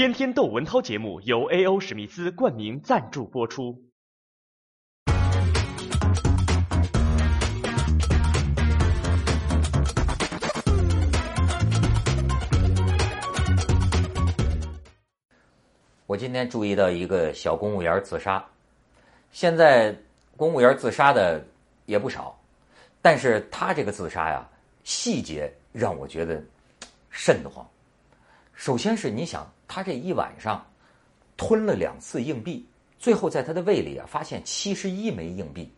天天窦文涛节目由 A.O. 史密斯冠名赞助播出。我今天注意到一个小公务员自杀，现在公务员自杀的也不少，但是他这个自杀呀，细节让我觉得瘆得慌。首先是你想，他这一晚上吞了两次硬币，最后在他的胃里啊发现七十一枚硬币，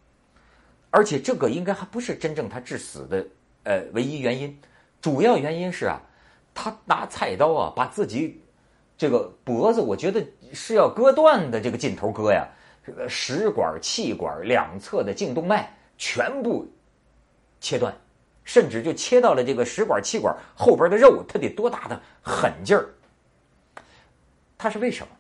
而且这个应该还不是真正他致死的呃唯一原因，主要原因是啊，他拿菜刀啊把自己。这个脖子，我觉得是要割断的，这个劲头割呀，这个食管、气管两侧的颈动脉全部切断，甚至就切到了这个食管、气管后边的肉，它得多大的狠劲儿？它是为什么？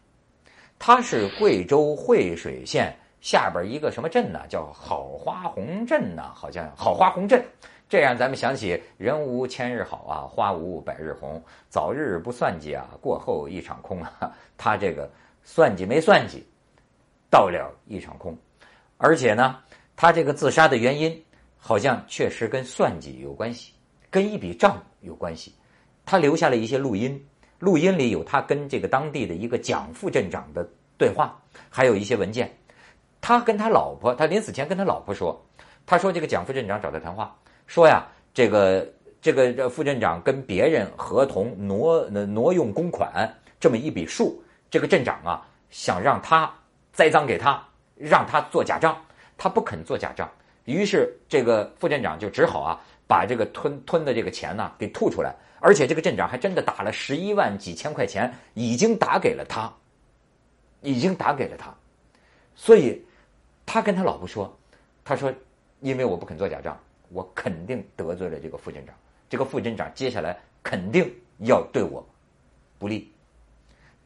它是贵州惠水县下边一个什么镇呢？叫好花红镇呢？好像好花红镇。这样，咱们想起“人无千日好啊，花无百日红，早日不算计啊，过后一场空啊。”他这个算计没算计，到了一场空。而且呢，他这个自杀的原因好像确实跟算计有关系，跟一笔账有关系。他留下了一些录音，录音里有他跟这个当地的一个蒋副镇长的对话，还有一些文件。他跟他老婆，他临死前跟他老婆说：“他说这个蒋副镇长找他谈话。”说呀，这个这个副镇长跟别人合同挪挪用公款这么一笔数，这个镇长啊想让他栽赃给他，让他做假账，他不肯做假账，于是这个副镇长就只好啊把这个吞吞的这个钱呢给吐出来，而且这个镇长还真的打了十一万几千块钱，已经打给了他，已经打给了他，所以他跟他老婆说，他说因为我不肯做假账。我肯定得罪了这个副镇长，这个副镇长接下来肯定要对我不利。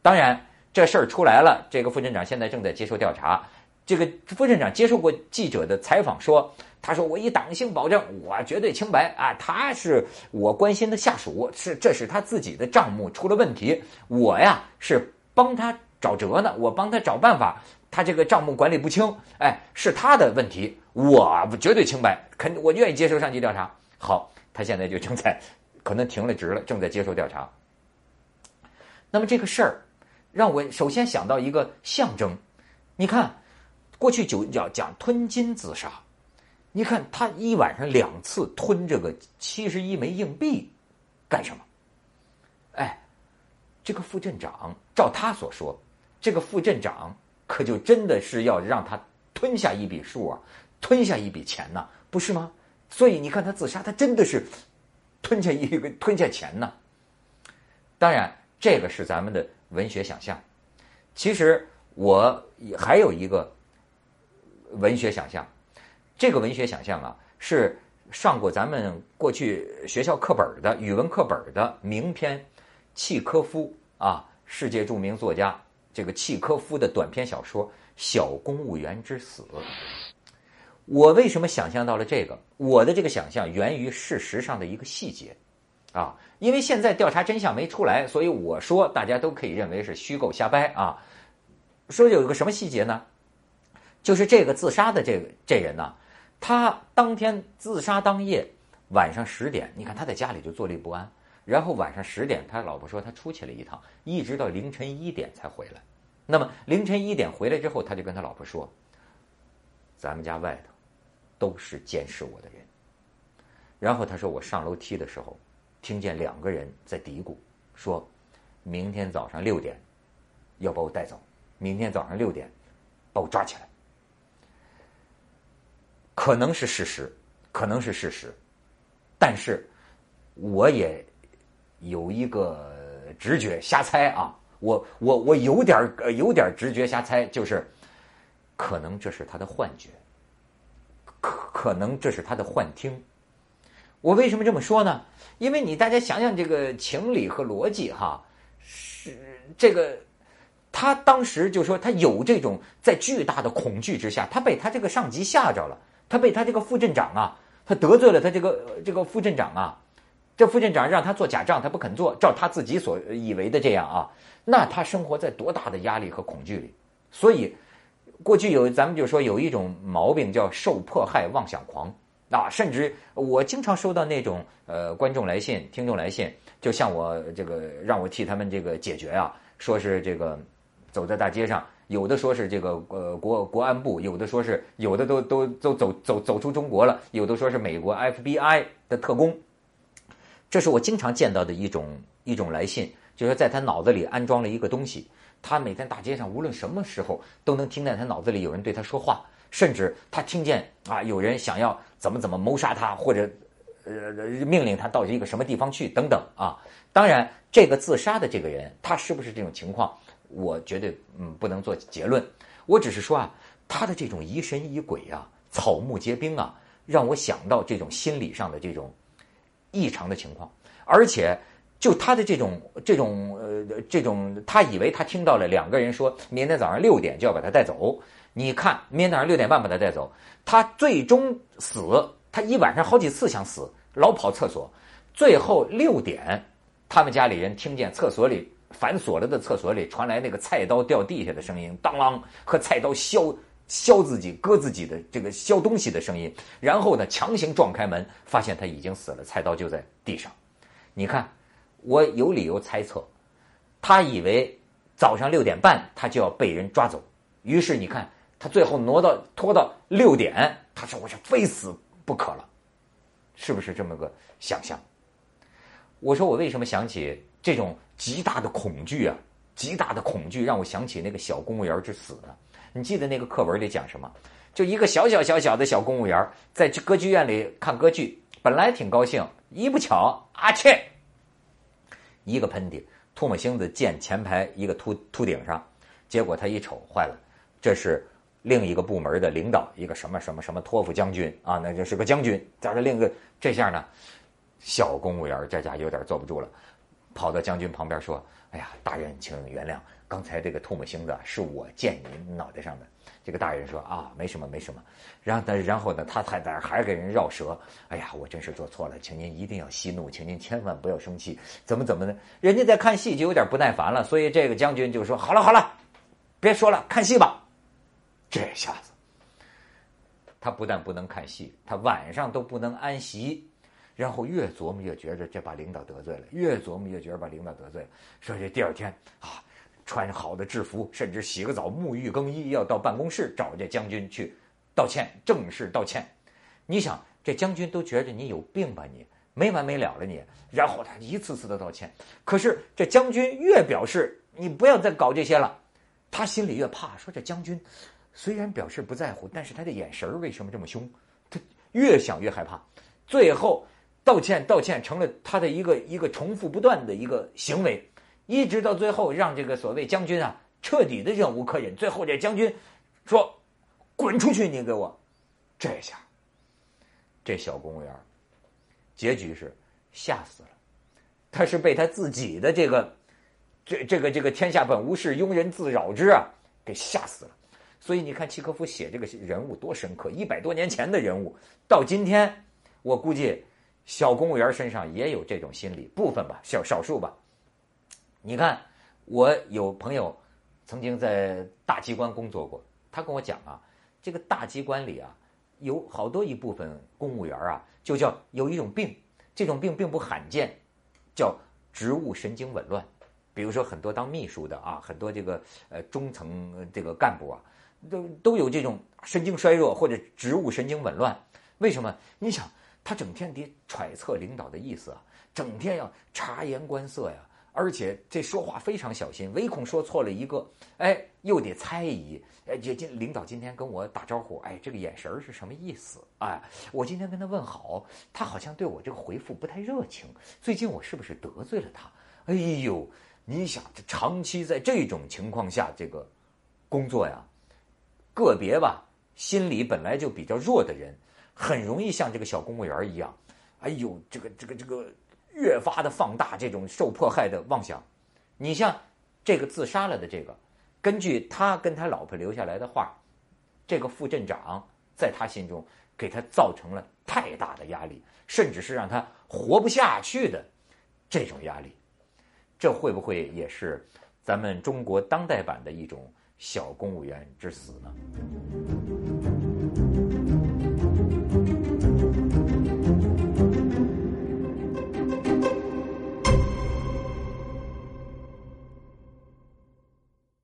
当然，这事儿出来了，这个副镇长现在正在接受调查。这个副镇长接受过记者的采访，说：“他说我以党性保证，我绝对清白啊！他是我关心的下属，是这是他自己的账目出了问题，我呀是帮他找辙呢，我帮他找办法。他这个账目管理不清，哎，是他的问题。”我绝对清白，肯我愿意接受上级调查。好，他现在就正在，可能停了职了，正在接受调查。那么这个事儿，让我首先想到一个象征。你看，过去就要讲吞金自杀，你看他一晚上两次吞这个七十一枚硬币，干什么？哎，这个副镇长照他所说，这个副镇长可就真的是要让他吞下一笔数啊。吞下一笔钱呢，不是吗？所以你看他自杀，他真的是吞下一个吞下钱呢。当然，这个是咱们的文学想象。其实我还有一个文学想象，这个文学想象啊，是上过咱们过去学校课本的语文课本的名篇契科夫啊，世界著名作家这个契科夫的短篇小说《小公务员之死》。我为什么想象到了这个？我的这个想象源于事实上的一个细节，啊，因为现在调查真相没出来，所以我说大家都可以认为是虚构瞎掰啊。说有一个什么细节呢？就是这个自杀的这个这人呢，他当天自杀当夜晚上十点，你看他在家里就坐立不安，然后晚上十点，他老婆说他出去了一趟，一直到凌晨一点才回来。那么凌晨一点回来之后，他就跟他老婆说：“咱们家外头。”都是监视我的人。然后他说：“我上楼梯的时候，听见两个人在嘀咕，说，明天早上六点要把我带走，明天早上六点把我抓起来。可能是事实，可能是事实，但是我也有一个直觉，瞎猜啊，我我我有点有点直觉，瞎猜，就是可能这是他的幻觉。”可可能这是他的幻听。我为什么这么说呢？因为你大家想想这个情理和逻辑哈，是这个他当时就说他有这种在巨大的恐惧之下，他被他这个上级吓着了，他被他这个副镇长啊，他得罪了他这个这个副镇长啊，这副镇长让他做假账，他不肯做，照他自己所以为的这样啊，那他生活在多大的压力和恐惧里？所以，过去有咱们就说有一种毛病叫受迫害妄想狂啊，甚至我经常收到那种呃观众来信、听众来信，就像我这个让我替他们这个解决啊，说是这个走在大街上。有的说是这个呃国国安部，有的说是有的都都都走走走出中国了，有的说是美国 FBI 的特工。这是我经常见到的一种一种来信，就是在他脑子里安装了一个东西，他每天大街上无论什么时候都能听见他脑子里有人对他说话，甚至他听见啊有人想要怎么怎么谋杀他，或者呃命令他到一个什么地方去等等啊。当然，这个自杀的这个人，他是不是这种情况？我绝对嗯不能做结论，我只是说啊，他的这种疑神疑鬼啊、草木皆兵啊，让我想到这种心理上的这种异常的情况，而且就他的这种这种呃这种，他以为他听到了两个人说明天早上六点就要把他带走，你看明天早上六点半把他带走，他最终死，他一晚上好几次想死，老跑厕所，最后六点，他们家里人听见厕所里。反锁了的厕所里传来那个菜刀掉地下的声音，当啷和菜刀削削自己、割自己的这个削东西的声音。然后呢，强行撞开门，发现他已经死了，菜刀就在地上。你看，我有理由猜测，他以为早上六点半他就要被人抓走，于是你看他最后挪到拖到六点，他说我是非死不可了，是不是这么个想象？我说我为什么想起这种？极大的恐惧啊，极大的恐惧让我想起那个小公务员之死。你记得那个课文里讲什么？就一个小小小小的小公务员在歌剧院里看歌剧，本来挺高兴，一不巧，啊切，一个喷嚏，唾沫星子溅前排一个秃秃顶上，结果他一瞅，坏了，这是另一个部门的领导，一个什么什么什么托付将军啊，那就是个将军。加上另一个，这下呢，小公务员这家有点坐不住了。跑到将军旁边说：“哎呀，大人，请原谅，刚才这个唾沫星子是我溅您脑袋上的。”这个大人说：“啊，没什么，没什么。”然后，然后呢，他还在还给人绕舌：“哎呀，我真是做错了，请您一定要息怒，请您千万不要生气。怎么怎么的？人家在看戏就有点不耐烦了，所以这个将军就说：‘好了好了，别说了，看戏吧。’这下子，他不但不能看戏，他晚上都不能安息。”然后越琢磨越觉着这把领导得罪了，越琢磨越觉着把领导得罪了。说这第二天啊，穿好的制服，甚至洗个澡、沐浴更衣，要到办公室找这将军去道歉，正式道歉。你想，这将军都觉着你有病吧？你没完没了了你。然后他一次次的道歉，可是这将军越表示你不要再搞这些了，他心里越怕。说这将军虽然表示不在乎，但是他的眼神为什么这么凶？他越想越害怕，最后。道歉，道歉成了他的一个一个重复不断的一个行为，一直到最后让这个所谓将军啊彻底的忍无可忍。最后这将军说：“滚出去，你给我！”这下，这小公务员结局是吓死了。他是被他自己的这个这这个这个天下本无事，庸人自扰之啊给吓死了。所以你看契诃夫写这个人物多深刻，一百多年前的人物，到今天我估计。小公务员身上也有这种心理，部分吧，小少数吧。你看，我有朋友曾经在大机关工作过，他跟我讲啊，这个大机关里啊，有好多一部分公务员啊，就叫有一种病，这种病并不罕见，叫植物神经紊乱。比如说很多当秘书的啊，很多这个呃中层这个干部啊，都都有这种神经衰弱或者植物神经紊乱。为什么？你想。他整天得揣测领导的意思啊，整天要察言观色呀，而且这说话非常小心，唯恐说错了一个，哎，又得猜疑，哎，这今领导今天跟我打招呼，哎，这个眼神是什么意思？哎，我今天跟他问好，他好像对我这个回复不太热情，最近我是不是得罪了他？哎呦，你想这长期在这种情况下，这个工作呀，个别吧，心理本来就比较弱的人。很容易像这个小公务员一样，哎呦，这个这个这个越发的放大这种受迫害的妄想。你像这个自杀了的这个，根据他跟他老婆留下来的话，这个副镇长在他心中给他造成了太大的压力，甚至是让他活不下去的这种压力。这会不会也是咱们中国当代版的一种小公务员之死呢？